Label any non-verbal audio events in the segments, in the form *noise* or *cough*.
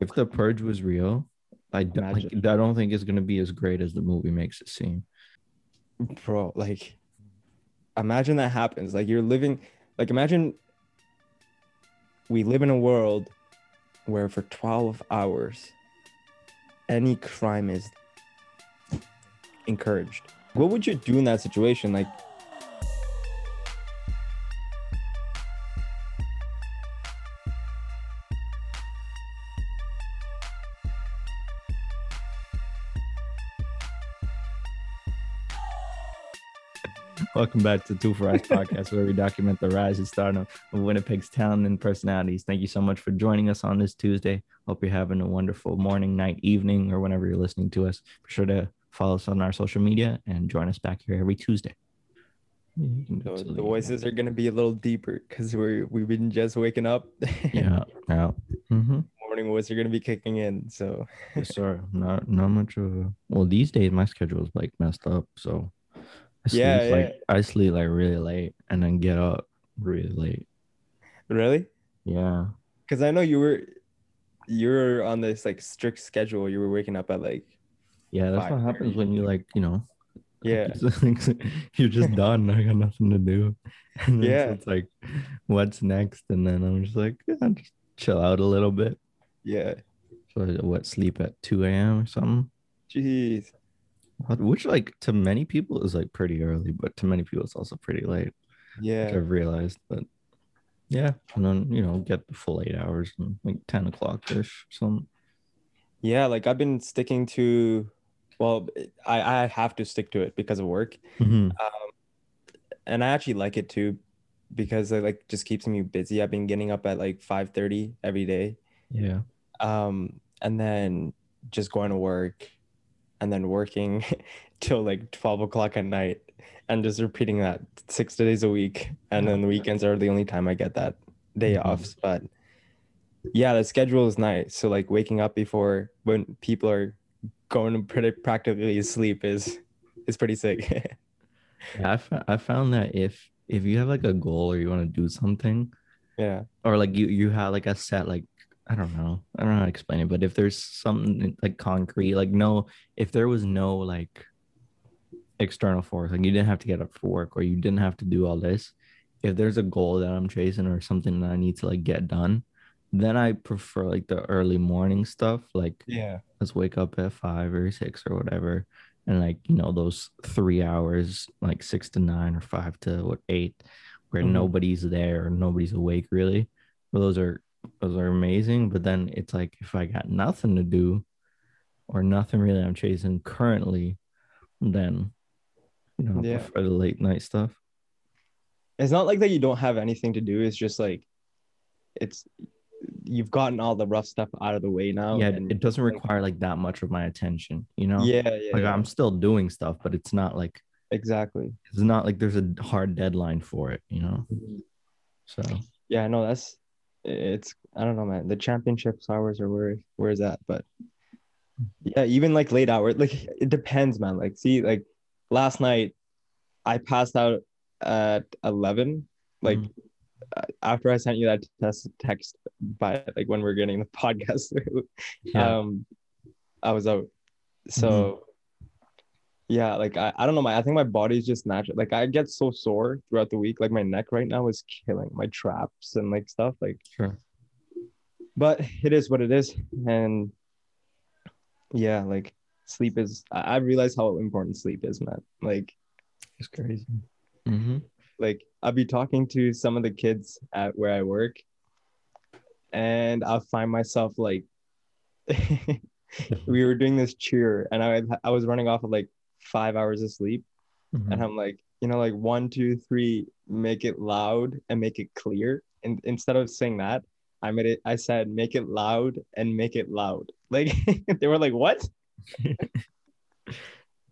if the purge was real, I don't like. I don't think it's gonna be as great as the movie makes it seem. bro like imagine that happens like you're living like imagine we live in a world where for 12 hours any crime is encouraged what would you do in that situation like Welcome back to Two for Us podcast, where we document the rise and stardom of Winnipeg's talent and personalities. Thank you so much for joining us on this Tuesday. Hope you're having a wonderful morning, night, evening, or whenever you're listening to us. Be sure to follow us on our social media and join us back here every Tuesday. Can the, voices are going to be a little deeper because we're we've been just waking up *laughs* Yeah, yeah. Mm-hmm. morning voice are going to be kicking in so Yes, sir. Not not much of a well these days my schedule is like messed up. So I sleep Yeah, like I sleep like really late and then get up really late. really Yeah. because i know you were you were on this like strict schedule you were waking up at like Yeah, that's what happens when you like, you know, yeah *laughs* you're just *laughs* done. I got nothing to do. *laughs* And Yeah. so it's like, what's next? And then I'm just like, yeah, just chill out a little bit. yeah So what sleep at 2 a.m. or something? jeez Which like to many people is like pretty early, but to many people it's also pretty late. yeah I've realized. But yeah, and then you know, get the full eight hours and like 10 o'clock ish. Some yeah like i've been sticking to well i i have to stick to it because of work Mhm. and i actually like it too because it like just keeps me busy i've been getting up at like 5 30 every day yeah. um and then just going to work and then working *laughs* till like 12 o'clock at night and just repeating that six days a week. And then the *laughs* weekends are the only time i get that day Mhm. off but yeah the schedule is nice. So like waking up before when people are going to pretty practically sleep is is pretty sick. *laughs* Yeah, I, I found that if if you have like a goal or you want to do something yeah. or like you you have like a set like I don't know. I don't know how to explain it but if there's something like concrete like no if there was no like external force like you didn't have to get up for work or you didn't have to do all this if there's a goal that I'm chasing or something that I need to like get done then I prefer like the early morning stuff like yeah. let's wake up at five or six or whatever and like you know those three hours like six to nine or five to what eight where Mhm. nobody's there or nobody's awake really. Well those are those are amazing but then it's like if i got nothing to do or nothing really i'm chasing currently then you know I Yeah. prefer the late night stuff. It's not like that you don't have anything to do it's just like it's you've gotten all the rough stuff out of the way now yeah and it doesn't require like that much of my attention you know? Yeah yeah, like yeah, i'm still doing stuff but it's not like exactly. it's not like there's a hard deadline for it you know? Mm-hmm. So. Yeah no that's it's i don't know man. The championship hours are where where's that but yeah even like late hours like it depends man. Like see like last night i passed out at 11 like uh, after i sent you that test text by like when we are getting the *laughs* podcast through yeah. um i was out. So yeah like I, I don't know my i think my body's just natural like i get so sore throughout the week like my neck right now is killing my traps and like stuff like sure but it is what it is and yeah like sleep is i, I realize how important sleep is man like It's crazy. Mm-hmm. like I'll be talking to some of the kids at where I work, and I'll find myself like *laughs* we were doing this cheer, and I I was running off of like five hours of sleep, Mm-hmm. and I'm like, you know, like one, two, three, make it loud and make it clear. And instead of saying that, I made it. I said, make it loud and make it loud. *laughs* Like they were like, what? *laughs*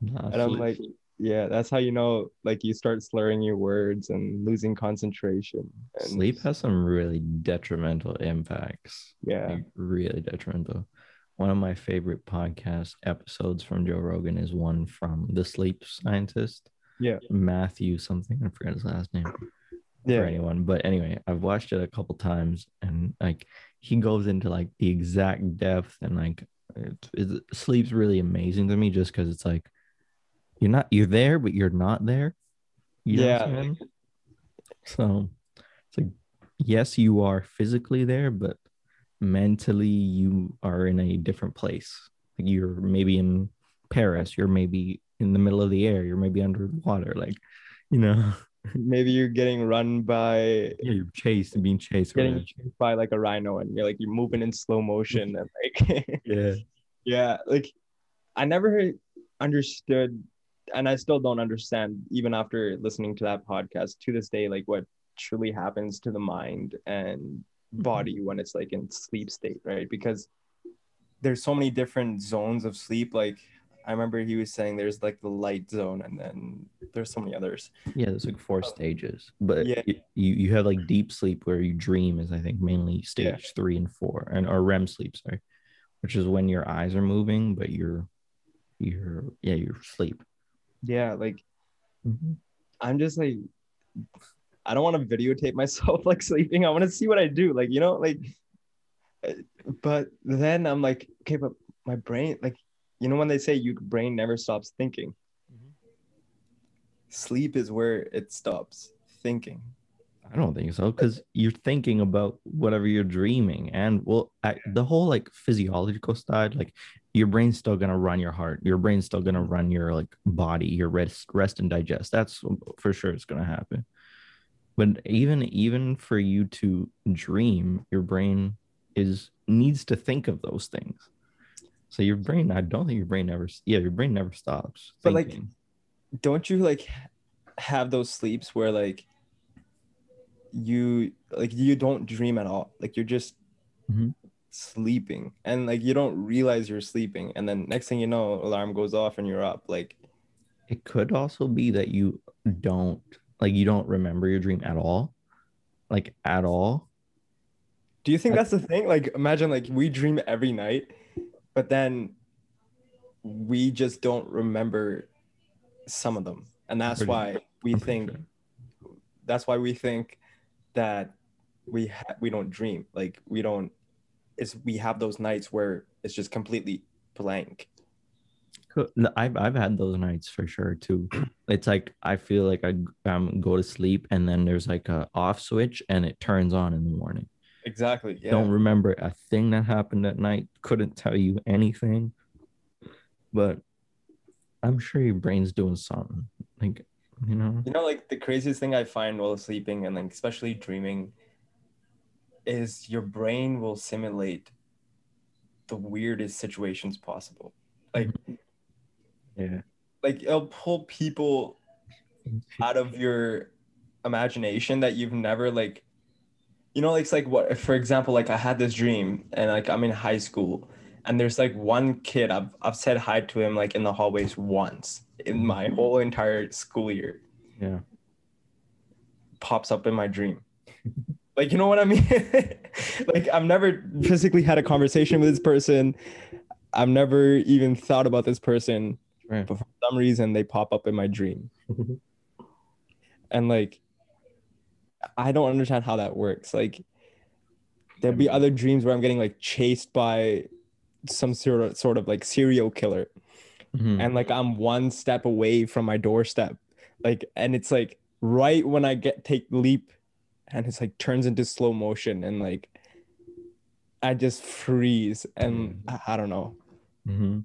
And I'm like, yeah, that's how you know, like you start slurring your words and losing concentration. And sleep has some really detrimental impacts. yeah, Like, really detrimental. One of my favorite podcast episodes from Joe Rogan is one from the sleep scientist. Yeah. Matthew something. I forget his last name. for anyone. But anyway, I've watched it a couple times and like he goes into like the exact depth and like it, it, sleep's really amazing to me just because it's like you're not you're there but you're not there you know what I'm Yeah. so it's like yes you are physically there but mentally you are in a different place. Like you're maybe in paris you're maybe in the middle of the air you're maybe underwater like you know? *laughs* Maybe you're getting run by yeah you're chased and being chased getting whatever. chased by like a rhino and you're like you're moving in slow motion and like *laughs* yeah. Yeah like i never understood and i still don't understand even after listening to that podcast to this day like what truly happens to the mind and body mm-hmm. when it's like in sleep state right because there's so many different zones of sleep like i remember he was saying there's like the light zone and then there's so many others Yeah, there's like four stages, but Yeah. you you have like deep sleep where you dream is I think mainly stage Yeah. three and four, and or REM sleep, sorry, which is when your eyes are moving, but you're you're yeah you're asleep. yeah like mm-hmm. I'm just like, I don't want to videotape myself *laughs* like sleeping. I want to see what I do, like you know, like. uh, But then I'm like, okay, but my brain, like, you know, when they say your brain never stops thinking, sleep is where it stops thinking. I don't think so because you're thinking about whatever you're dreaming, and well, I, the whole like physiological side, like your brain's still gonna run your heart, your brain's still gonna run your like body, your rest, rest and digest. That's for sure it's gonna happen. But even even for you to dream, your brain is needs to think of those things. So your brain, I don't think your brain ever, yeah, your brain never stops. But, like. Don't you like have those sleeps where like you like you don't dream at all? Like you're just Mhm. sleeping and like you don't realize you're sleeping and then next thing you know alarm goes off and you're up like it could also be that you don't like you don't remember your dream at all like at all Do you think that's the thing? Like, imagine like we dream every night, but then we just don't remember some of them, and that's why we think that's why we think that we ha- we don't dream. Like we don't. It's we have those nights where it's just completely blank. Could- I've, I've had those nights for sure too it's like i feel like i um, go to sleep and then there's like a off switch and it turns on in the morning Exactly. Yeah. don't remember a thing that happened at night couldn't tell you anything but i'm sure your brain's doing something like you know You know, like the craziest thing I find while sleeping and like especially dreaming is your brain will simulate the weirdest situations possible. Like yeah like it'll pull people out of your imagination that you've never like you know like it's like what for example like I had this dream and like I'm in high school and there's like one kid I've I've said hi to him like in the hallways once in mm. my whole entire school year yeah pops up in my dream. Like, you know what I mean? *laughs* like, I've never physically had a conversation with this person. I've never even thought about this person, Right. but for some reason, they pop up in my dream. *laughs* And like, I don't understand how that works. Like, there'll be other dreams where I'm getting like chased by some sort of sort of like serial killer Mhm. and like I'm one step away from my doorstep. Like, and it's like right when I get take leap, and it's like turns into slow motion, and like I just freeze, and I, I don't know. Mm-hmm.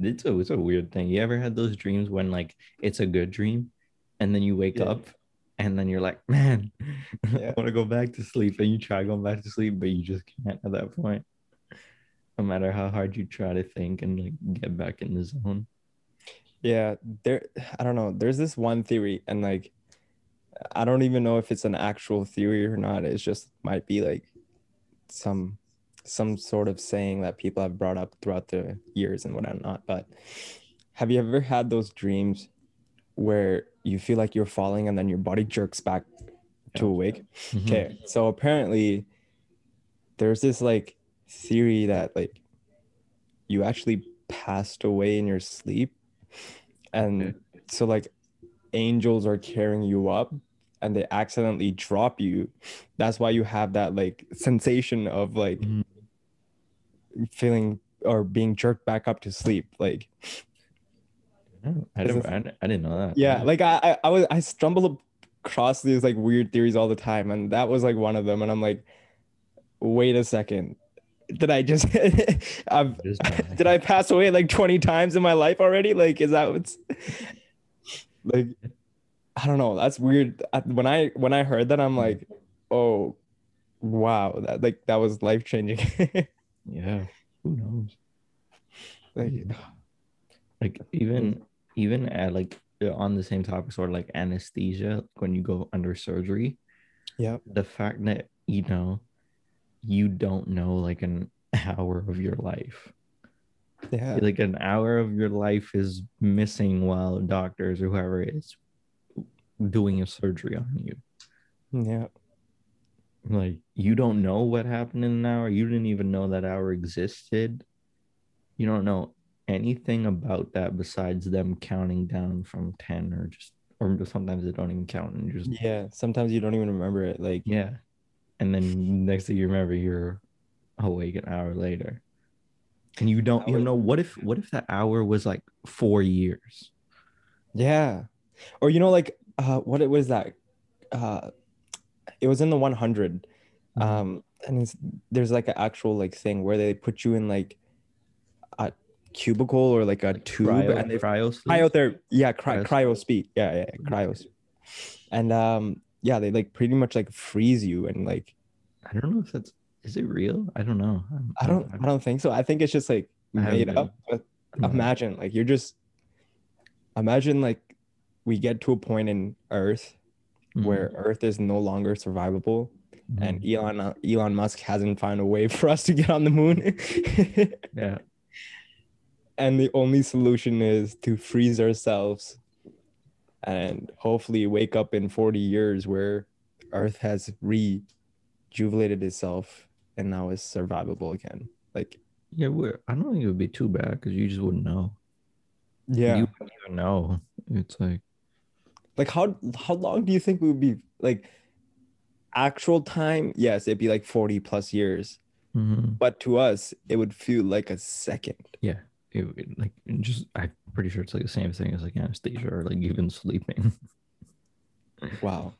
It's a it's a weird thing. You ever had those dreams when like it's a good dream, and then you wake Yeah. up, and then you're like, man, *laughs* Yeah. I want to go back to sleep, and you try going back to sleep, but you just can't at that point. No matter how hard you try to think and like get back in the zone. Yeah, there. I don't know. There's this one theory, and like, I don't even know if it's an actual theory or not. It's just might be like some some sort of saying that people have brought up throughout the years and whatnot. But have you ever had those dreams where you feel like you're falling and then your body jerks back to Yeah. awake? *laughs* Mhm. Okay, so apparently there's this like theory that like you actually passed away in your sleep and so like angels are carrying you up and they accidentally drop you, that's why you have that like sensation of like Mhm. Feeling or being jerked back up to sleep. Like I, don't- I, Is never, I, I didn't know that. yeah, like I I, I was I stumble across these like weird theories all the time, and that was like one of them. And I'm like, wait a second. Did I just *laughs* I've Just did I pass away like 20 times in my life already? Like, is that what's *laughs* like? I don't know. That's weird. When I when I heard that, I'm like, oh, wow, that like that was life changing. *laughs* yeah. Who knows? like, Like even even at like on the same topic, sort of like anesthesia when you go under surgery. yeah, the fact that you know you don't know like an hour of your life yeah, like an hour of your life is missing while doctors or whoever is doing a surgery on you yeah, like you don't know what happened in an hour you didn't even know that hour existed you don't know anything about that besides them counting down from 10 or just or sometimes they don't even count and just yeah. Sometimes you don't even remember it. Like, Yeah. And then next thing you remember, you're awake an hour later. And you don't you know what if what if that hour was like four years? yeah, or you know, like, uh, what it was that, uh, it was in the 100. um and it's, there's like an actual like thing where they put you in like a cubicle or like a tube cryo, and they cryo sleep? cryo yeah cry, Cryo cryo speed yeah yeah, cryo speed. and um yeah they like pretty much like freeze you and like I don't know if that's is it real? I don't know. I'm- i don't i don't think so i think it's just like made been- up but I'm- imagine like you're just imagine like we get to a point in earth Mhm, where earth is no longer survivable mhm. and Elon uh, Elon Musk hasn't found a way *laughs* for us to get on the moon. *laughs* yeah, and the only solution is to freeze ourselves and hopefully wake up in 40 years where Earth has rejuvenated itself and now is survivable again. Like yeah. We're, I don't think it would be too bad because you just wouldn't know. yeah. you wouldn't even know. It's like like how how long do you think we would be like actual time? Yes, it'd be like 40 plus years. mhm. But to us, it would feel like a second. yeah. It, it- like it just I'm pretty sure it's like the same thing as like anesthesia or like even sleeping. Wow.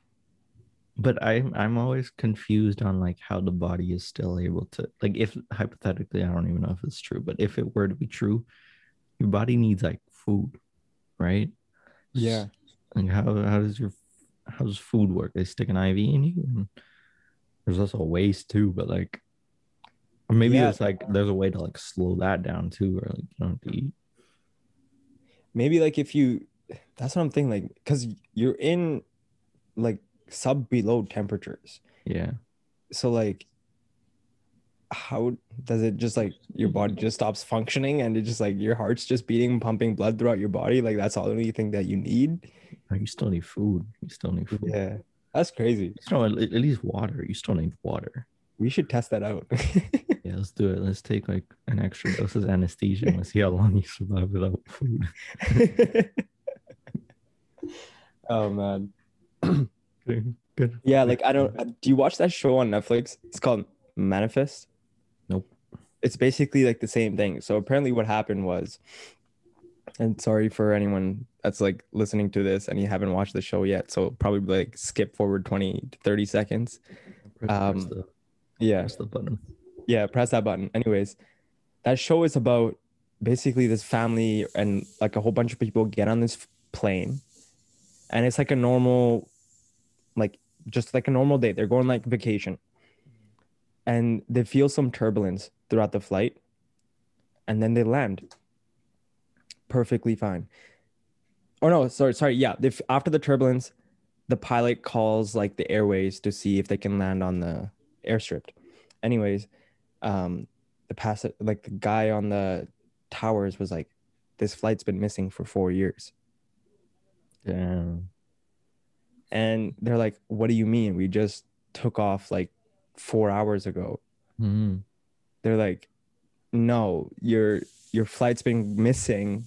but I'm I'm always confused on like how the body is still able to like if hypothetically I don't even know if it's true, but if it were to be true, your body needs like food, right? Yeah. Like how how does your how does food work? They stick an IV in you, and there's also waste too, but like, or maybe Yeah. it's like there's a way to like slow that down too, or like you don't have to eat. maybe like if you that's what i'm thinking like because you're in like sub below temperatures Yeah, so like how does it just like your body just stops functioning and it just like your heart's just beating pumping blood throughout your body like that's all the only thing that you need you still need food. You still need food. yeah that's crazy You still at, least water. You still need water. we should test that out *laughs* Yeah, let's do it. Let's take like an extra dose of anesthesia and let's see how long you survive without food. *laughs* oh man *clears throat* Good. Good. yeah like i don't uh, do you watch that show on netflix it's called manifest. It's basically like the same thing. So apparently what happened was and sorry for anyone that's like listening to this and you haven't watched the show yet so probably like skip forward 20 to 30 seconds. Press, press Um, the, yeah. Press the button. yeah press that button. Anyways that show is about basically this family and like a whole bunch of people get on this plane and it's like a normal like just like a normal day. They're going like vacation and they feel some turbulence throughout the flight and then they land. Perfectly fine. Or no sorry sorry yeah they, after the turbulence the pilot calls like the airways to see if they can land on the airstrip. Anyways um the pass like the guy on the towers was like this flight's been missing for four years. Damn. and they're like what do you mean? We just took off like four hours ago Mhm. they're like no your your flight's been missing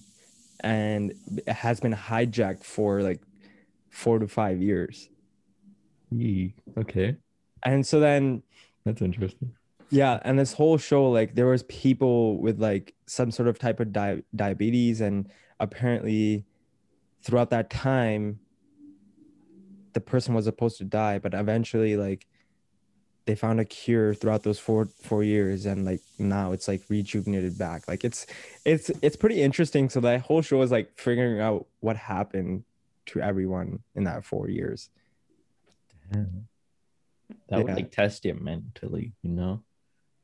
and it has been hijacked for like four to five years Yee. Okay, And so then that's interesting. yeah, and this whole show, like there was people with like some sort of type of di- diabetes, and apparently throughout that time, the person was supposed to die, but eventually like they found a cure throughout those four four years, and like now it's like rejuvenated back. Like it's it's it's pretty interesting. So that whole show is like figuring out what happened to everyone in that four years. Damn. That would like test you mentally, you know?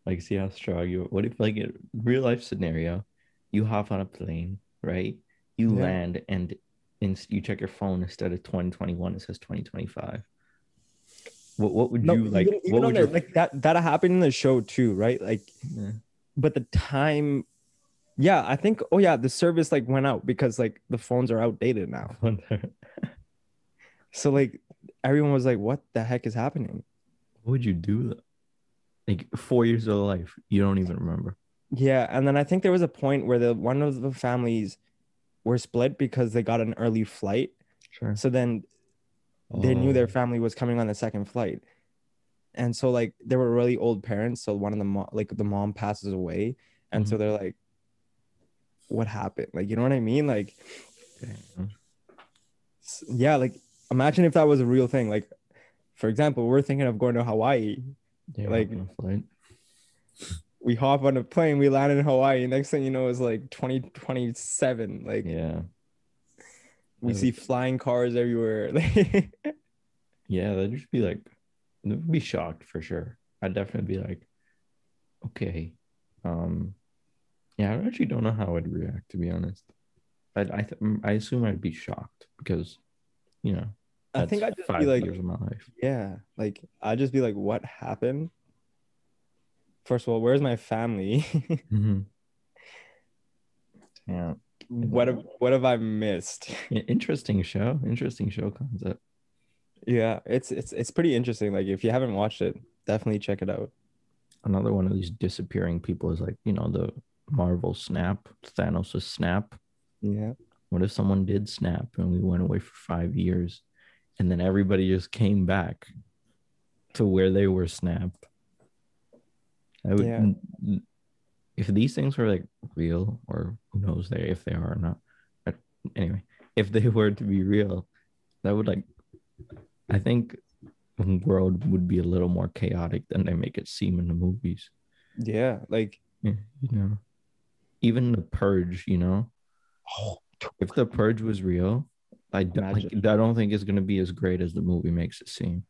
Like see how strong you are. what if like a real life scenario, you hop on a plane, right? You Yeah. land and in, you check your phone instead of 2021, it says 2025. What what would No, you like even, even what would like that that happened in the show too, right? Like Yeah. but the time yeah i think oh yeah the service like went out because like the phones are outdated now *laughs* so like everyone was like what the heck is happening What would you do though? Like four years of life, you don't even remember. yeah and then i think there was a point where the one of the families were split because they got an early flight Sure. so then they knew their Oh, family was coming on the second flight and so like they were really old parents so one of the mom like the mom passes away and so Mhm. they're like what happened like you know what i mean like damn. Yeah like imagine if that was a real thing like for example we're thinking of going to hawaii Yeah, Like- on a flight. we hop on a plane we land in hawaii next thing you know is like 2027 like Yeah. We see flying cars everywhere *laughs* Yeah, that'd just be like, I'd be shocked for sure. I'd definitely be like, okay, um, yeah, I actually don't know how I'd react to be honest. I I th- I assume I'd be shocked because, you know, i think i'd just five be like years of my life. yeah like i'd just be like what happened first of all where's my family *laughs* Mm-hmm. Yeah, what mm-hmm. have, what have i missed *laughs* interesting show. Interesting show concept. yeah it's it's it's pretty interesting like if you haven't watched it definitely check it out Another one of these disappearing people is like, you know, the Marvel snap, Thanos' snap. yeah What if someone did snap and we went away for five years and then everybody just came back to where they were snapped? I would, Yeah. If these things were like real, or who knows they if they are or not. But anyway, if they *laughs* were to be real, that would like, I think the world would be a little more chaotic than they make it seem in the movies. yeah like Yeah, you know, even the purge, you know, if the purge was real, I don't like, I don't think it's gonna be as great as the movie makes it seem.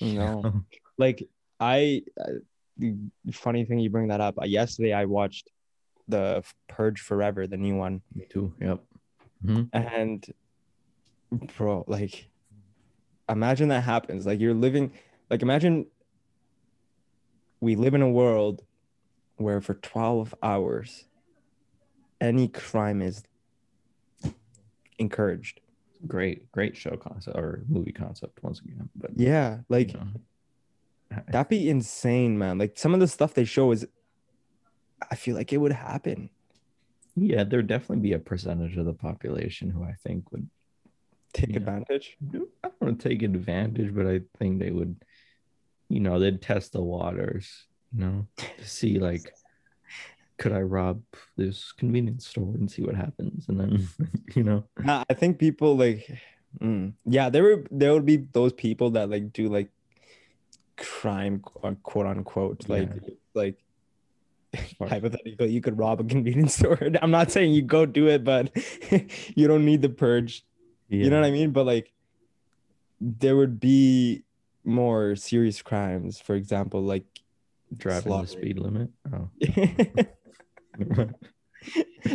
No. *laughs* like I uh, the funny thing you bring that up. Uh, yesterday I watched the Purge Forever, the new one, Me too. Yep. Mhm. and bro, like imagine that happens. Like you're living like imagine we live in a world where for 12 hours any crime is encouraged. Great, great show concept or movie concept once again. But Yeah, like you know, That'd be insane, man. Like some of the stuff they show is I feel like it would happen. yeah, there'd definitely be a percentage of the population who I think would Take advantage. I don't want to take advantage, but I think they would, you know, they'd test the waters, you know, to see like, could I rob this convenience store and see what happens? And then, *laughs* you know, I think people like mm, yeah, there were there would be those people that like do like crime quote quote unquote. Like Yeah. like *laughs* hypothetically you could rob a convenience *laughs* store. I'm not saying you go do it, but *laughs* you don't need the purge. You know what I mean? But like there would be more serious crimes, for example, like driving the speed limit. Oh,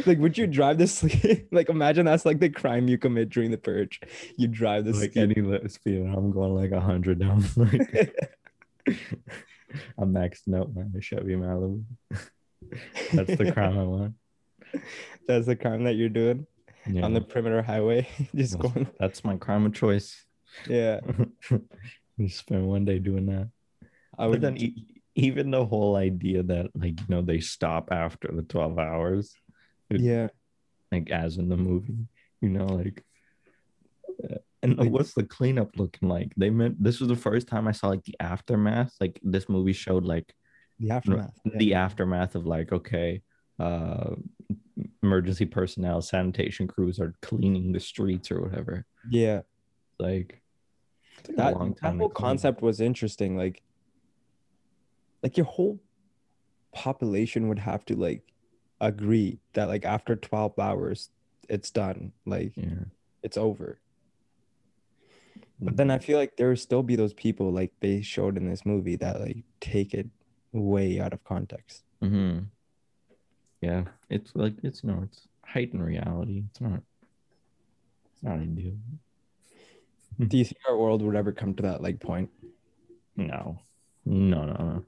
like would you drive this like imagine that's like the crime you commit during the purge you drive this like any speed, I'm going like a hundred down. Like, *laughs* I'm maxing out my Chevy Malibu. That's the crime I want. *laughs* that's the crime that you're doing Yeah, on the perimeter highway *laughs* just that's, going that's my crime of choice. yeah you spend one day doing that. i But would then e- even the whole idea that like you know they stop after the 12 hours, it- yeah like as in the movie, you know, like uh, And Like- what's the cleanup looking like? They meant this was the first time I saw like the aftermath. Like this movie showed like The aftermath. yeah. the aftermath of like okay, uh, emergency personnel, sanitation crews are cleaning the streets or whatever. yeah. Like that, long that whole concept was interesting like like your whole population would have to like agree that like after 12 hours it's done like Yeah. it's over but then i feel like there would still be those people like they showed in this movie that like take it way out of context hmm Yeah, it's like it's no, it's heightened reality. It's not. It's not ideal. *laughs* do you think our world would ever come to that like point No, no, no, no.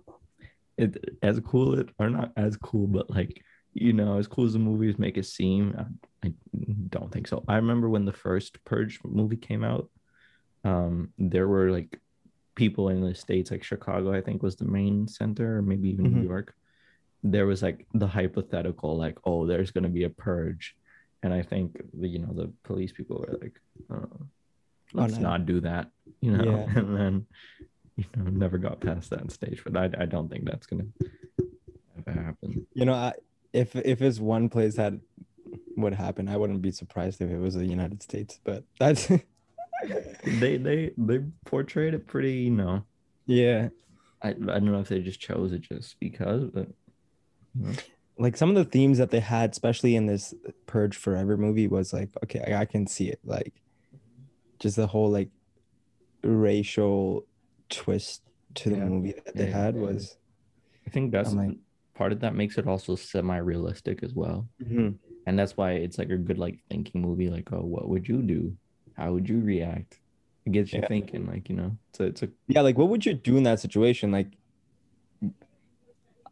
It as cool it or not as cool, but like you know, as cool as the movies make it seem, I, I don't think so. I remember when the first Purge movie came out. Um, there were like people in the states, like Chicago, I think was the main center, or maybe even Mhm. New York. There was like the hypothetical, like, oh, there's gonna be a purge, and I think the you know the police people were like, uh, let's no. not do that, you know, Yeah. *laughs* and then you know never got past that stage. But I I don't think that's gonna ever happen. you know I, if if it's one place that would happen i wouldn't be surprised if it was the united states but that's *laughs* They they they portrayed it pretty, you know. yeah I I don't know if they just chose it just because, but you know. like some of the themes that they had, especially in this Purge Forever movie, was like, okay, I, can see it. Like, just the whole like racial twist to the Yeah. movie that they Yeah, had yeah. was. I think that's like- part of that makes it also semi-realistic as well. Mm-hmm. and that's why it's like a good like thinking movie like oh what would you do how would you react it gets you Yeah. thinking like you know so it's a Yeah, like what would you do in that situation? Like,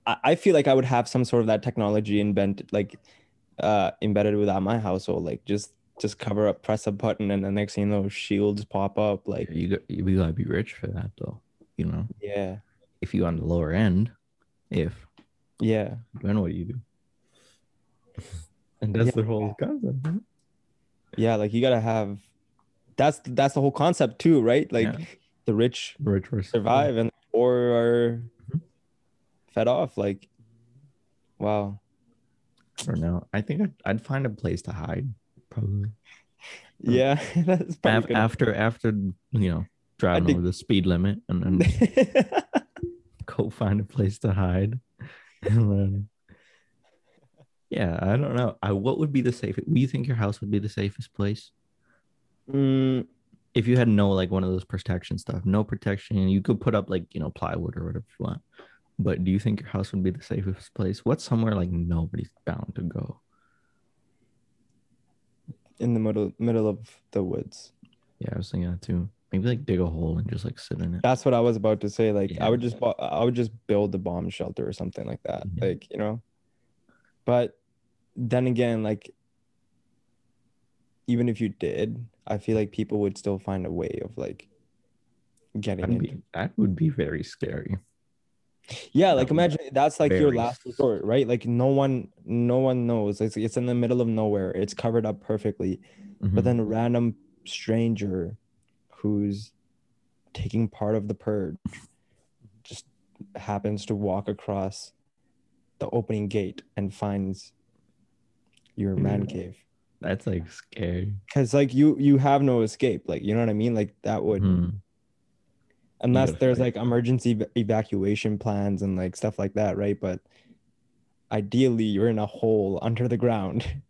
I, I feel like I would have some sort of that technology invented, like, uh, embedded without my household. Like, just just cover up, press a button, and the next thing you know, shields pop up. Like, you got you gotta be rich for that though you know yeah, if you on the lower end if yeah. then what do you do and that's Yeah. the whole concept huh? yeah like you gotta have that's that's the whole concept too right? Like Yeah. the rich rich versus survive and the poor are Mhm. fed off like wow. I don't know. I think I'd, I'd find a place to hide probably. *laughs* Yeah *laughs* that's Af- probably after after you know driving think- over the speed limit and then *laughs* go find a place to hide. And then yeah i don't know. I, what would be the safest do you think your house would be the safest place Mm, if you had no like one of those protection stuff no protection you could put up like you know plywood or whatever you want but do you think your house would be the safest place? What's somewhere like nobody's bound to go? In the middle middle of the woods. Yeah i was thinking that too. Maybe like dig a hole and just like sit in it. That's what i was about to say like Yeah. i would just i would just build a bomb shelter or something like that Yeah. like you know? But then again like even if you did i feel like people would still find a way of like getting That'd into be, that would be very scary Yeah, like imagine that's like your last resort, right? Like no one no one knows. It's it's in the middle of nowhere. It's covered up perfectly. But Mhm. then a random stranger who's taking part of the purge just happens to walk across the opening gate and finds your man Mm. cave. That's like scary Cuz like you you have no escape. Like you know what I mean? Like that would Mhm. unless there's fight. like emergency ev- evacuation plans and like stuff like that, right? But ideally, you're in a hole under the ground. *laughs*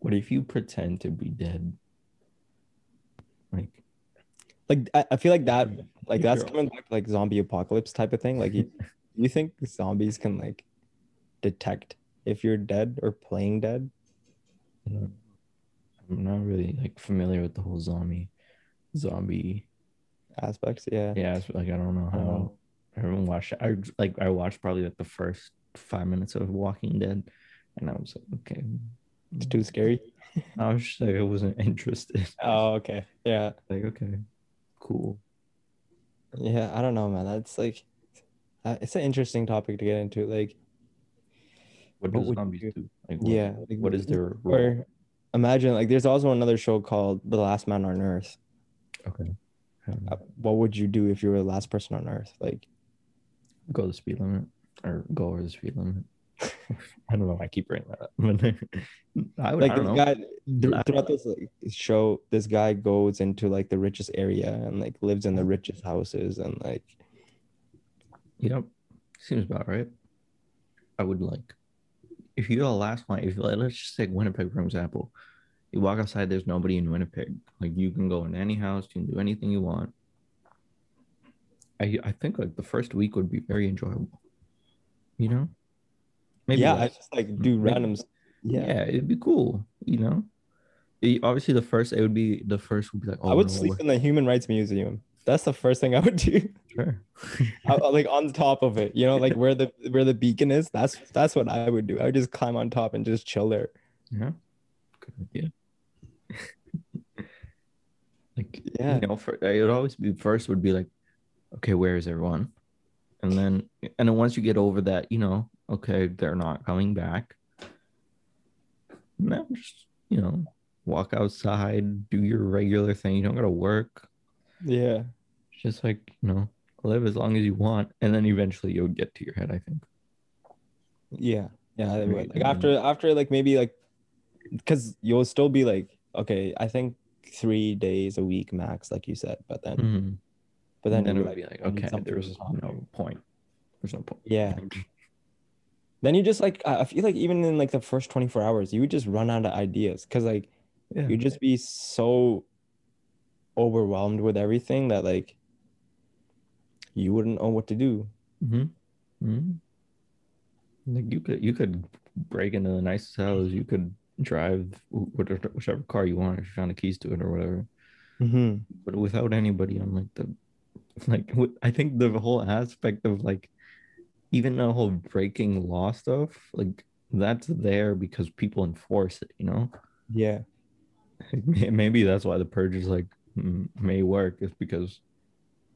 What if you pretend to be dead? Like, Like I, I feel like that, like that's coming back like zombie apocalypse type of thing. Like you, *laughs* you think zombies can like detect if you're dead or playing dead? I'm not really like familiar with the whole zombie, zombie. Aspects, yeah. Yeah, it's like I don't know how. I haven't watched. I like I watched probably like the first five minutes of Walking Dead, and I was like, okay. It's too scary. *laughs* I was just like, I wasn't *laughs* interested. Oh, okay. Yeah. *laughs* Like, okay, cool. Yeah. I don't know, man. That's like, uh, it's an interesting topic to get into. Like, What do zombies you- do? Like, what, yeah. What is their role? Or imagine like there's also another show called The Last Man on Earth. Okay. Uh, What would you do if you were the last person on Earth? Like, go the speed limit or go over the speed limit. *laughs* *laughs* I don't know. why I keep bringing that up. *laughs* I would. like I don't this know. guy th- throughout this like, show, this guy goes into like the richest area and like lives in the richest houses and like, Yep. Seems about right. I would like if you go the last one, if like, let's just take Winnipeg for example. You walk outside, there's nobody in Winnipeg. Like you can go in any house, you can do anything you want. I I think like the first week would be very enjoyable. You know? yeah, I just like do Maybe- random. yeah. Yeah, it'd be cool, you know. It- obviously the first it would be the first would be like oh I would no, sleep we're- in the Human Rights Museum. That's the first thing I would do. sure. *laughs* I, like on top of it, you know, like where the where the beacon is. That's that's what I would do. I would just climb on top and just chill there. Yeah. Good idea. *laughs* like Yeah. you know, for, it would always be first would be like, okay, where is everyone? And then and then once you get over that, you know, okay, they're not coming back. Now just you know, walk outside, do your regular thing. You don't gotta work. Yeah. Just like, you know, live as long as you want. And then eventually you'll get to your head, I think. Yeah. Yeah. Right, like after after like maybe like because you'll still be like, okay, I think three days a week max, like you said. But then Mhm. but Then, then, it would like, be like, okay, there's on top of no point. There's no point. yeah. Then you just like I feel like even in like the first 24 hours, you would just run out of ideas because like Yeah. you'd just be so overwhelmed with everything that like you wouldn't know what to do. hmm hmm Like you could you could break into the nicest house. You could drive whatever whichever car you want if you found the keys to it or whatever. Mm-hmm. But without anybody on like the like I think the whole aspect of like even the whole breaking law stuff like that's there because people enforce it. You know, Yeah. Maybe that's why the purge is like may work is because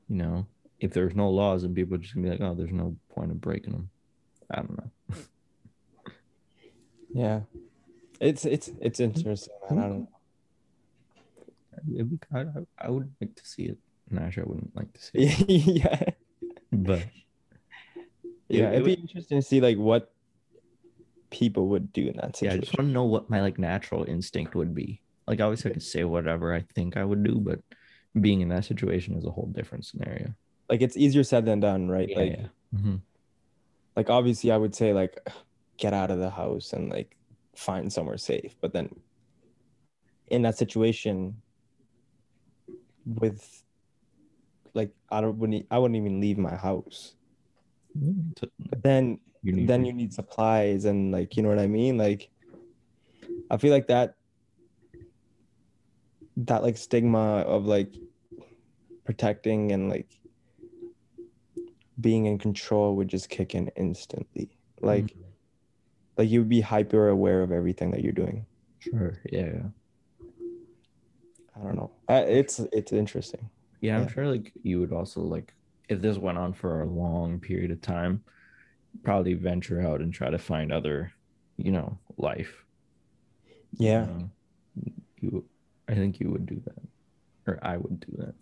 you know if there's no laws and people just gonna be like oh there's no point of breaking them. I don't know. *laughs* Yeah. It's it's it's interesting, man. I don't know. Be, I, I- would like to see it. No, actually, I wouldn't like to see it. *laughs* yeah. But *laughs* Yeah. it It'd be would- interesting to see like what people would do in that yeah, I just want to know what my like natural instinct would be. Like, obviously, I could say whatever I think I would do, but being in that situation is a whole different scenario. Like it's easier said than done, right? Yeah, like yeah. Mhm. like obviously I would say like *sighs* get out of the house and like find somewhere safe. But then in that situation with like I don't wouldn't I wouldn't even leave my house. Yeah, But then you then you need supplies and like you know what I mean? Like I feel like that that like stigma of like protecting and like being in control would just kick in instantly. Like Mhm. like you would be hyper aware of everything that you're doing. sure. Yeah, yeah. I don't know. It's it's interesting. Yeah, I'm sure like you would also like if this went on for a long period of time, probably venture out and try to find other, you know, life. you Yeah. know? You I think you would do that. Or I would do that.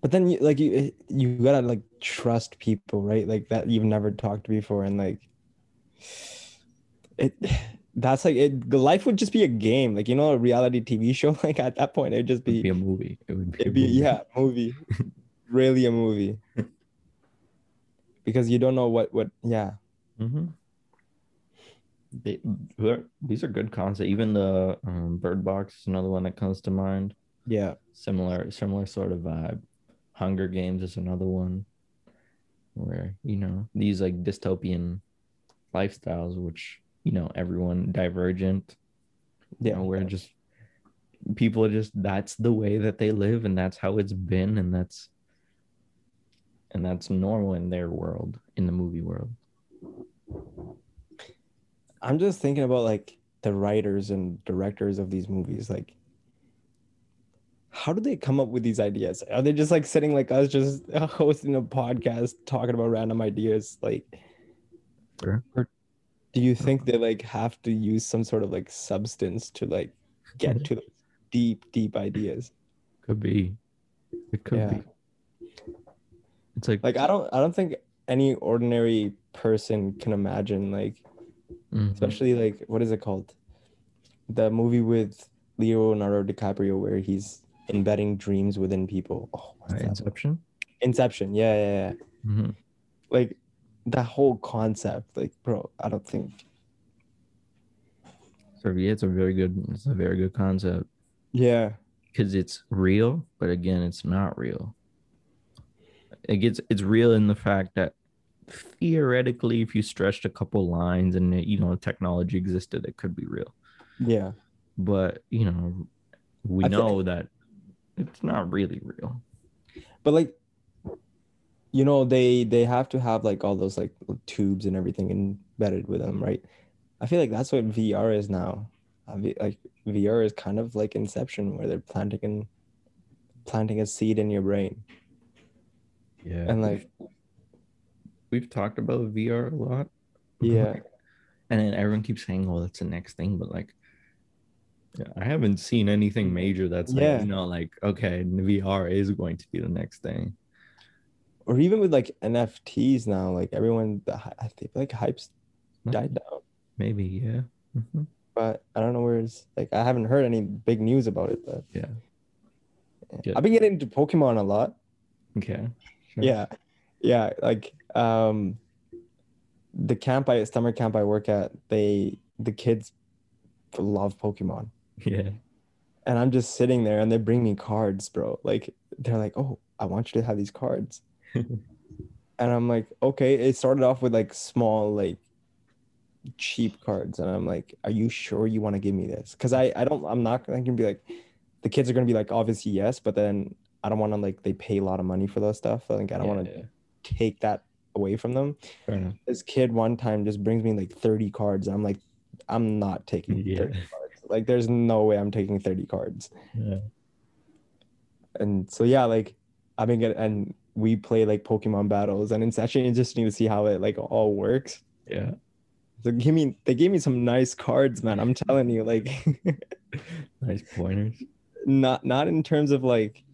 But then you like you you gotta like trust people, right? Like that you've never talked to before, and like it *sighs* that's like it the life would just be a game. Like you know, a reality TV show, *laughs* like at that point it'd just It'd be be a movie. It would be, a it'd be movie. yeah, movie. *laughs* really a movie. *laughs* Because you don't know what what yeah. Mm-hmm. They, these are good concepts. Even the um, Bird Box is another one that comes to mind. Yeah. Similar, similar sort of vibe. Hunger Games is another one, where you know these like dystopian lifestyles, which you know everyone divergent. You Yeah. know, where just people are just that's the way that they live, and that's how it's been, and that's and that's normal in their world, in the movie world. I'm just thinking about like the writers and directors of these movies. Like, how do they come up with these ideas? Are they just like sitting like us, just *laughs* hosting a podcast, talking about random ideas? Like, Sure. or do you think uh-huh. they like have to use some sort of like substance to like get mm-hmm. to those deep, deep ideas? Could be. It could Yeah. be. It's like, Like I don't I don't think any ordinary person can imagine like mhm. especially like what is it called? The movie with Leonardo DiCaprio where he's embedding dreams within people. Oh, Uh? Inception. Inception. Yeah, yeah, yeah. Mhm. Like that whole concept, like, bro, I don't think. So yeah, it's a very good. It's a very good concept Yeah, because it's real, but again, it's not real. It gets it's real in the fact that theoretically, if you stretched a couple lines and you know technology existed, it could be real. yeah, But you know, we I thi- know that it's not really real. but like, you know, they they have to have like all those like tubes and everything embedded with them, right? I feel like that's what VR is now. Like VR is kind of like Inception, where they're planting and planting a seed in your brain, Yeah, and like, we've talked about VR a lot. yeah, and then everyone keeps saying, "Oh, that's the next thing," but like, yeah, I haven't seen anything major that's like, Yeah. you know, like okay, VR is going to be the next thing. or even with like NFTs now, like everyone, the I think like hype's died down. Maybe, yeah. Mhm. but I don't know where it's like I haven't heard any big news about it. But Yeah. yeah. Yeah. I've been getting into Pokemon a lot. Okay. Sure. Yeah, yeah. Like um, the camp I summer camp I work at, they the kids love Pokemon, Yeah. and I'm just sitting there, and they bring me cards, bro. Like they're like, "Oh, I want you to have these cards," *laughs* and I'm like, "Okay." It started off with like small, like cheap cards, and I'm like, "Are you sure you want to give me this?" Because I I don't I'm not gonna be like, the kids are gonna be like, obviously yes, but then I don't want to like they pay a lot of money for those stuff. Like I don't Yeah, want to yeah. Take that away from them. This kid one time just brings me like 30 cards, I'm like, I'm not taking Yeah. 30 cards. Like there's no way I'm taking 30 cards. Yeah. And so yeah, like I've been getting and we play like Pokemon battles, and it's actually interesting to see how it like all works. Yeah. So give me they gave me some nice cards, man. I'm telling you, like *laughs* Nice pointers. not not in terms of like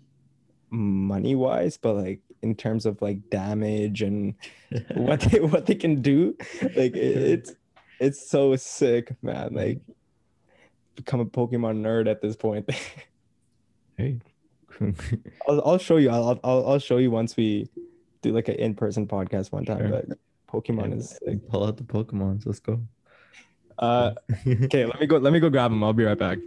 money wise, but like in terms of like damage and *laughs* what they what they can do. Like it, *laughs* it's it's so sick, man. Like become a Pokemon nerd at this point. *laughs* hey. I'll, I'll show you. I'll, I'll I'll show you once we do like an in person podcast one time. Sure. But Pokemon is sick. pull out the Pokemons. Let's go. Uh, okay, let me go. Let me go grab them. I'll be right back.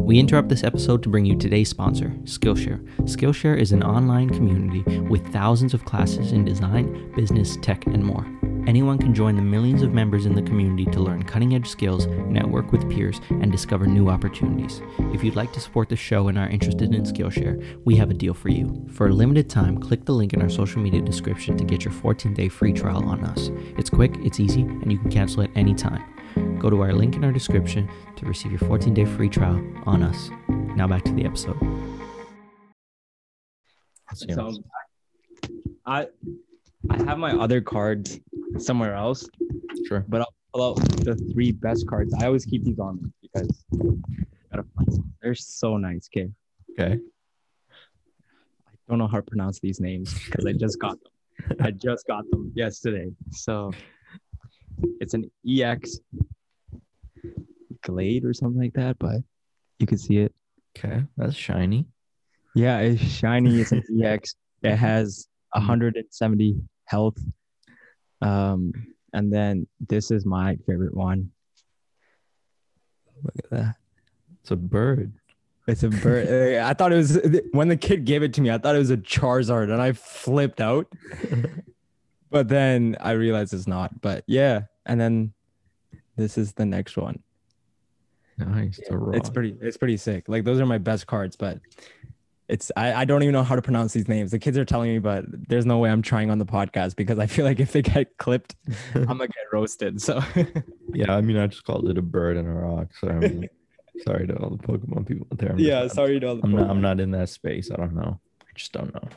We interrupt this episode to bring you today's sponsor, Skillshare. Skillshare is an online community with thousands of classes in design, business, tech, and more. Anyone can join the millions of members in the community to learn cutting edge skills, network with peers, and discover new opportunities. If you'd like to support the show and are interested in Skillshare, we have a deal for you. For a limited time, click the link in our social media description to get your 14 day free trial on us. It's quick, it's easy, and you can cancel at any time. Go to our link in our description to receive your 14 day free trial on us. Now back to the episode. So I I have my other cards somewhere else, Sure. but I'll pull out the three best cards. I always keep these on me because gotta find some. they're so nice. Okay, Okay. I don't know how to pronounce these names because I just got them. I just got them yesterday. So it's an EX Glade or something like that, but you can see it. Okay. That's shiny. Yeah, it's shiny. It's an *laughs* EX. It has 170 health. Um, and then this is my favorite one. Look at that. It's a bird. It's a bird. *laughs* I thought it was when the kid gave it to me. I thought it was a Charizard, and I flipped out. *laughs* But then I realized it's not. But yeah, and then this is the next one. Nice. It's pretty. It's pretty sick. Like those are my best cards, but it's I, I don't even know how to pronounce these names. The kids are telling me, but there's no way I'm trying on the podcast because I feel like if they get clipped, I'm gonna get roasted. So *laughs* yeah. I mean, I just called it a bird and a rock. So I mean, sorry to all the Pokemon people out there. I'm just yeah, not- sorry to all the. I'm not. I'm not in that space. I don't know. I just don't know.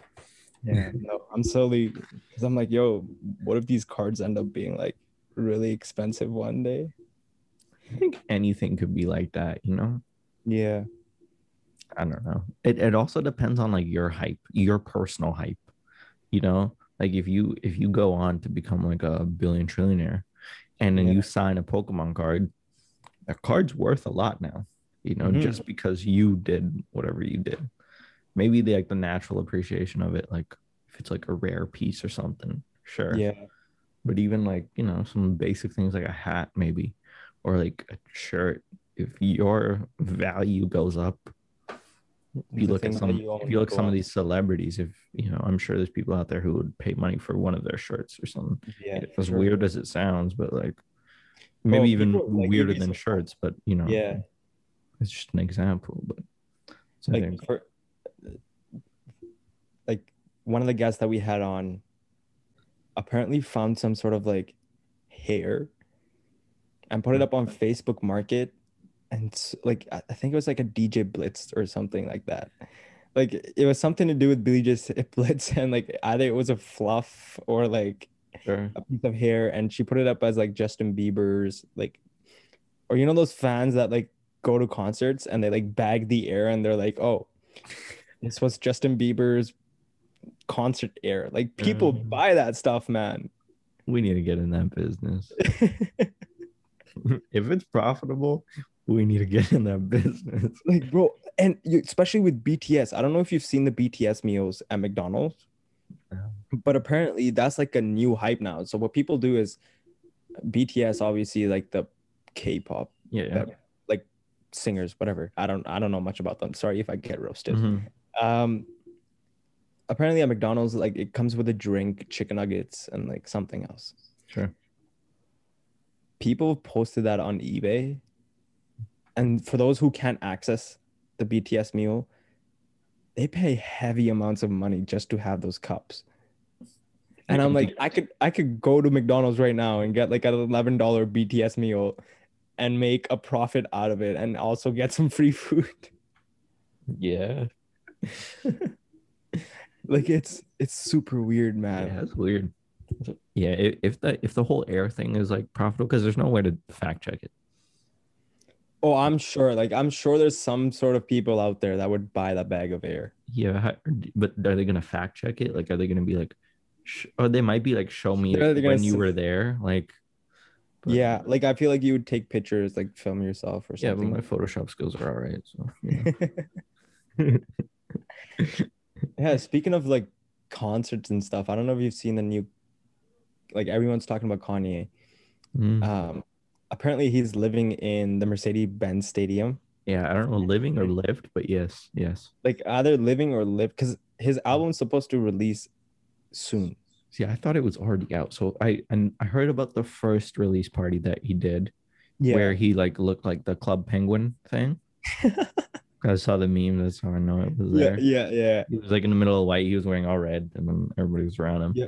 Yeah, *laughs* no, I'm slowly because I'm like, yo, what if these cards end up being like really expensive one day? I think anything could be like that. You know. Yeah. I don't know. It it also depends on like your hype, your personal hype. You know, like if you if you go on to become like a billion trillionaire, and then Yeah. you sign a Pokemon card, that card's worth a lot now. You know, Mhm. just because you did whatever you did. Maybe the like the natural appreciation of it, like if it's like a rare piece or something, sure. Yeah. But even like you know some basic things like a hat maybe, or like a shirt. If your value goes up, you look at some you if you look at some of these celebrities if you know i'm sure there's people out there who would pay money for one of their shirts or something Yeah. as sure. weird as it sounds but like maybe Well, even people- like, weirder than shirts but you know Yeah. it's just an example but like for one of the guests that we had on apparently found some sort of like hair and put it up on mm-hmm. Facebook Market and like I I think it was like a DJ Blitz or something like that. Like it was something to do with Billy just *laughs* Blitz and like either it was a fluff or like sure. a piece of hair and she put it up as like Justin Bieber's like or you know those fans that like go to concerts and they like bag the air and they're like, "Oh, this was Justin Bieber's concert air." Like people Mm. buy that stuff, man. we need to get in that business *laughs* *laughs* if it's profitable we need to get in that business *laughs* like, bro, and you, especially with BTS. I don't know if you've seen the BTS meals at McDonald's. No. But apparently that's like a new hype now. So what people do is BTS obviously like the K-pop yeah, yeah. that- like singers, whatever. I don't I don't know much about them. Sorry if I get roasted. Mhm. Um apparently at McDonald's, like it comes with a drink, chicken nuggets, and like something else. sure People posted that on eBay. And for those who can't access the BTS meal, they pay heavy amounts of money just to have those cups. And I'm like, I could I could go to McDonald's right now and get like an eleven dollar BTS meal and make a profit out of it and also get some free food. yeah *laughs* like it's it's super weird, man. yeah that's weird yeah if, the if the whole air thing is like profitable because there's no way to fact check it Oh, I'm sure. Like I'm sure there's some sort of people out there that would buy that bag of air. Yeah, but are they gonna fact check it? Like, are they gonna be like, sh- or they might be like, show me They're- they're gonna when you s- were there, like. but- yeah, like I feel like you would take pictures, like film yourself or something. yeah, but my Photoshop skills are all right. So know. *laughs* *laughs* yeah, speaking of like concerts and stuff, I don't know if you've seen the new like everyone's talking about Kanye. Mm. Um apparently he's living in the Mercedes-Benz Stadium. yeah, I don't know, living or lived, but yes, yes. Like either living or live cuz his album's supposed to release soon. See, I thought it was already out. So I and I heard about the first release party that he did, Yeah. where he like looked like the Club Penguin thing. *laughs* I saw the meme. That's how I know it was there. yeah, yeah. He was like in the middle of white. He was wearing all red, and then everybody was around him. Yeah.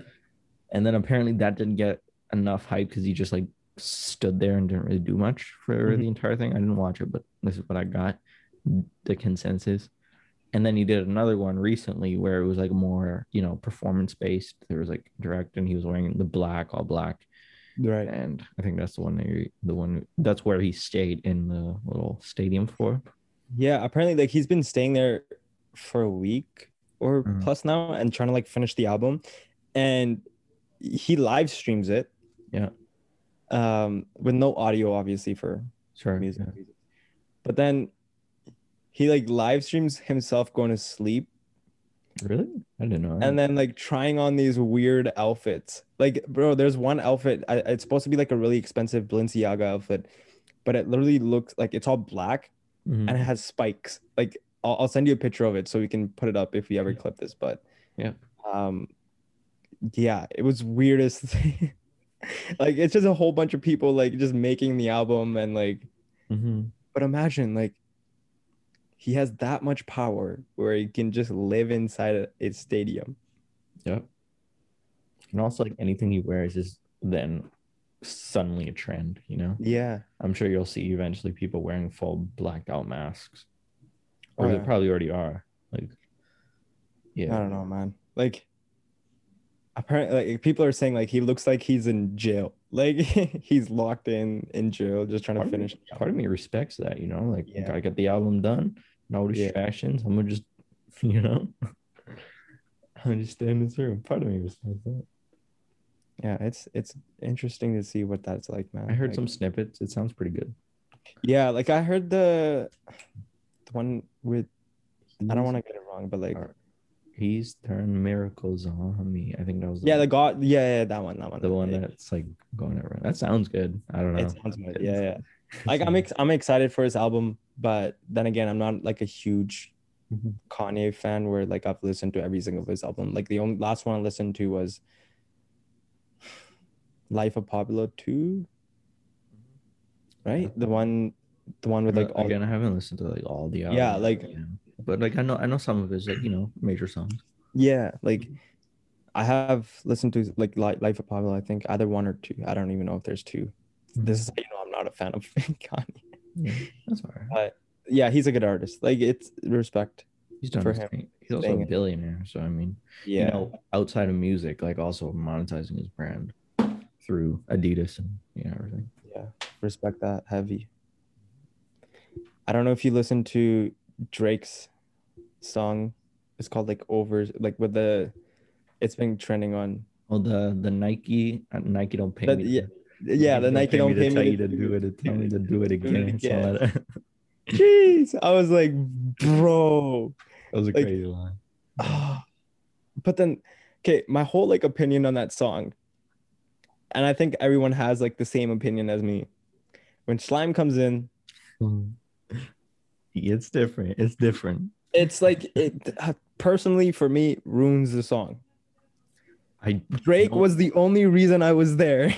And then apparently that didn't get enough hype because he just like stood there and didn't really do much for Mhm. the entire thing. I didn't watch it, but this is what I got the consensus. And then he did another one recently where it was like more, you know, performance based. There was like direct, and he was wearing the black, all black. Right. And I think that's the one that he, the one that's where he stayed in the little stadium for. Yeah, apparently like he's been staying there for a week or Mhm. plus now and trying to like finish the album and he live streams it. Yeah. Um with no audio obviously for Sure. music. yeah. But then he like live streams himself going to sleep Really? I didn't know. and then like trying on these weird outfits. Like bro, there's one outfit I, it's supposed to be like a really expensive Balenciaga outfit, but it literally looks like it's all black Mhm. and it has spikes. Like I'll, I'll send you a picture of it so we can put it up if we ever clip this. But Yeah. um, yeah, it was weirdest *laughs* thing. like it's just a whole bunch of people like just making the album and like. Mhm. But imagine like he has that much power where he can just live inside a, a stadium. Yeah. And also, like anything he wears is then suddenly a trend. You know, Yeah. I'm sure you'll see eventually people wearing full blacked out masks, or Oh, they probably already are. Like, yeah. I don't know, man. Like apparently like people are saying like he looks like he's in jail. *laughs* Like he's locked in in jail, just trying part to of me- finish. part of me respects that, you know, like Yeah. I got the album done, no Yeah. distractions. I'm gonna just, *laughs* you know, I'm just stay in this room. Part of me respects that. Yeah, it's it's interesting to see what that's like, man. I heard Like, some snippets. It sounds pretty good. Yeah, like I heard the the one with I don't want to get it wrong, but like He's turned miracles on me. I think that was yeah, the God, yeah, yeah, that one, that one, the one that's like going around. That sounds good. I don't know. it sounds good. Yeah, yeah. *laughs* Like I'm ex- I'm excited for his album, but then again, I'm not like a huge Mhm. Kanye fan where like I've listened to every single of his album. Like the only last one I listened to was Life of Pablo 2. Mm-hmm. Right? The one the one with like all again, I haven't listened to like all the Yeah, like- you know. but like I know I know some of his like you know major songs. Yeah, like mm-hmm. I have listened to like Life of Pablo, I think either one or two. I don't even know if there's 2 mm-hmm. This is how you know I'm not a fan of *laughs* Kanye. Yeah, that's all right. But yeah, he's a good artist. Like it's respect. He's done for him, thing. He's also staying a billionaire, so I mean, Yeah. you know, outside of music, like also monetizing his brand through Adidas and you know everything. Yeah, respect that heavy. I don't know if you listen to Drake's song. It's called like Over, like with the. It's been trending on. Well, the the Nike uh, Nike don't pay But me. yeah, yeah, the Nike don't pay tell me you to do it. To tell me to do it do it again. again. *laughs* Jeez, I was like, bro. that was a Like- crazy line. Ah. but then, okay, my whole like opinion on that song, and I think everyone has like the same opinion as me. When Slime comes in, *laughs* It's different. It's different. it's like it uh, personally for me ruins the song. I Drake was the only reason I was there.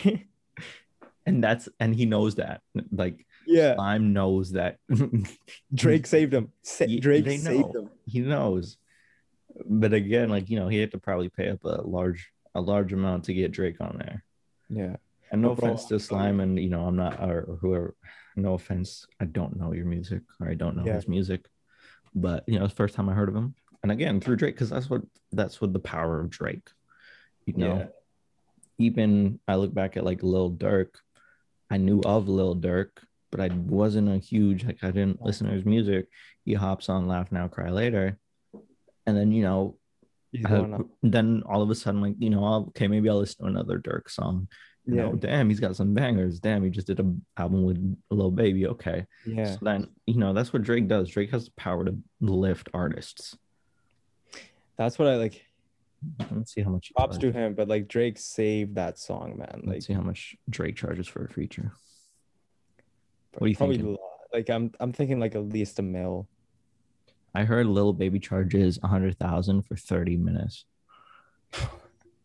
*laughs* and that's and he knows that. Like yeah, Slime knows that. *laughs* Drake saved him. Sa- Drake they saved know. him. he knows. But again, like you know, he had to probably pay up a large a large amount to get Drake on there. Yeah, And no offense to Slime, and you know, I'm not or whoever. No offense, I don't know your music or I don't know Yeah. his music, but you know, it's the first time I heard of him. And again, through Drake, because that's what that's what the power of Drake. You know, Yeah. even I look back at like Lil Durk, I knew of Lil Durk, but I wasn't a huge like I didn't listen to his music. He hops on Laugh Now Cry Later, and then you know uh, then all of a sudden, like, you know, I'll, okay, maybe I'll listen to another Durk song. You Yeah, know, damn, he's got some bangers. Damn, he just did an album with a Lil Baby. Okay. yeah. So then, you know, that's what Drake does. Drake has the power to lift artists. That's what I like. Let's see how much. Props to him, but like Drake saved that song, man. Like, Let's see how much Drake charges for a feature. What are you probably thinking? a lot. Like I'm, I'm thinking like at least a mil. I heard Lil Baby charges a hundred thousand for thirty minutes.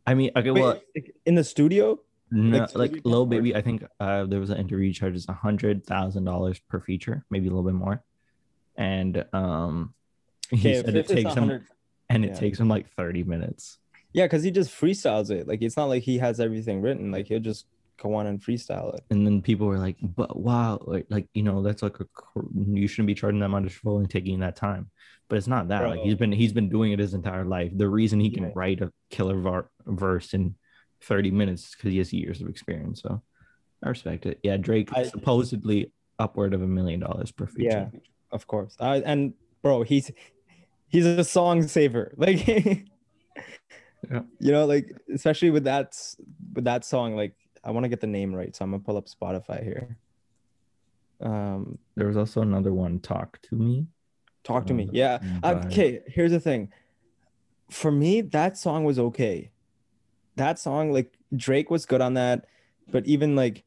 I mean, okay, Wait, well, in the studio? No, Like, like, Baby Baby, I think uh, there was an interview charges a hundred thousand dollars per feature, maybe a little bit more, and um, he Okay, said it takes him and it yeah. takes him like thirty minutes. Yeah, because he just freestyles it. Like it's not like he has everything written. Like he'll just go on and freestyle it. And then people were like, "But wow, like, like you know, that's like a you shouldn't be charging that much for only taking that time." But it's not that. Like he's been he's been doing it his entire life. The reason he can Yeah. write a killer var- verse in thirty minutes is because he has years of experience. So I respect it. Yeah, Drake I- supposedly upward of a million dollars per feature. Yeah, of course. I, and bro, he's he's a song saver. *laughs* Like Yeah. you know, like especially with that with that song, like I want to get the name right, so I'm gonna pull up Spotify here. Um, There was also another one, Talk to Me. talk to me. Um, Yeah. by- Okay, here's the thing. For me, that song was okay. That song, like Drake was good on that, but even like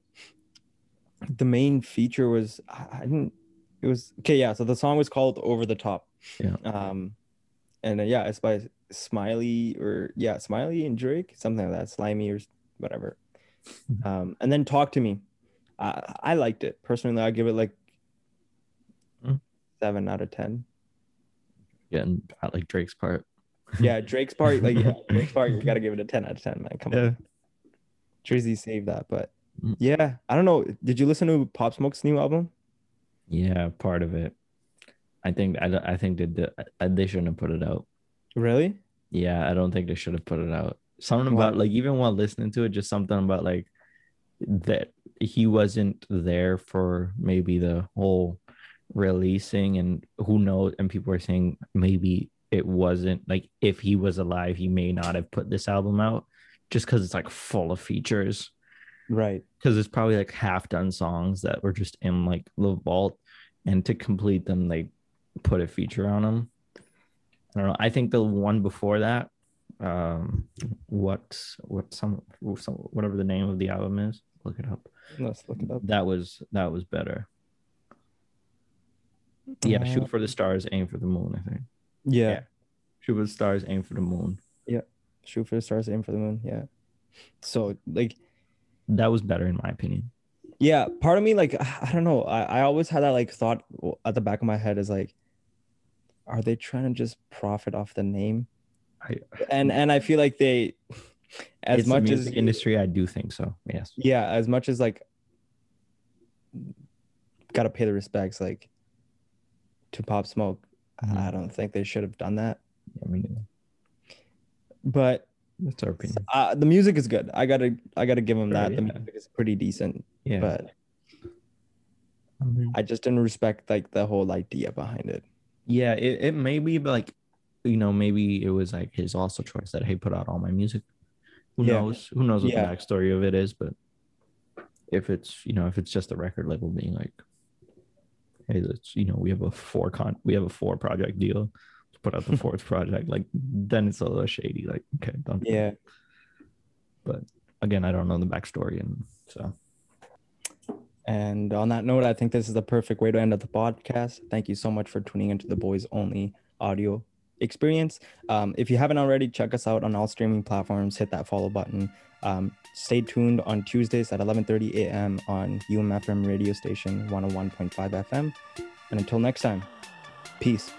the main feature was I, I didn't. It was okay. Yeah. So the song was called "Over the Top." Yeah. Um, and uh, yeah, it's by Smiley or yeah, Smiley and Drake, something like that, Slimy or whatever. Um, and then "Talk to Me." I I liked it personally. I give it like Hmm. seven out of ten Getting at like Drake's part. *laughs* yeah, Drake's part, like yeah, *laughs* Drake's part, you gotta give it a 10 out of 10, man. Come on. Drizzy saved that, but Mm. yeah, I don't know. Did you listen to Pop Smoke's new album? Yeah, part of it. I think I, I think they did- they shouldn't have put it out. Really? Yeah, I don't think they should have put it out. Something about like even while listening to it, just something about like that he wasn't there for maybe the whole releasing and who knows and people are saying maybe it wasn't like if he was alive he may not have put this album out just because it's like full of features. Right. because it's probably like half done songs that were just in like the vault and to complete them they put a feature on them i don't know. I think the one before that um what what some, some whatever the name of the album is look it up Let's look it up. that was that was better yeah Uh, shoot for the stars aim for the moon i think Yeah. Yeah. shoot for the stars aim for the moon Yeah. Shoot for the stars, aim for the moon. Yeah. So like that was better in my opinion yeah, part of me like *sighs* I don't know. I, I always had that like thought at the back of my head is like, are they trying to just profit off the name? I, And and I feel like they as much as industry i do think so yes yeah, as much as like gotta pay the respects like to Pop Smoke. Mhm. I don't think they should have done that. I mean, But that's our opinion uh, the music is good. I gotta I gotta give them that. The music is pretty decent. yeah But I mean, I just didn't respect like the whole idea behind it. yeah it, it may be like you know maybe it was like his also choice that hey put out all my music who Yeah. knows who knows what Yeah. the backstory of it is but if it's you know if it's just a record label being like hey let's you know we have a four con we have a four project deal let's put out the *laughs* fourth project like then it's a little shady like okay don't Yeah. but again i don't know the backstory and so And on that note, I think this is the perfect way to end up the podcast. Thank you so much for tuning into the Boys Only audio experience. Um, if you haven't already, check us out on all streaming platforms. Hit that follow button. Um, stay tuned on Tuesdays at 11:30 a.m. on UMFM radio station 101.5 FM. And until next time, peace.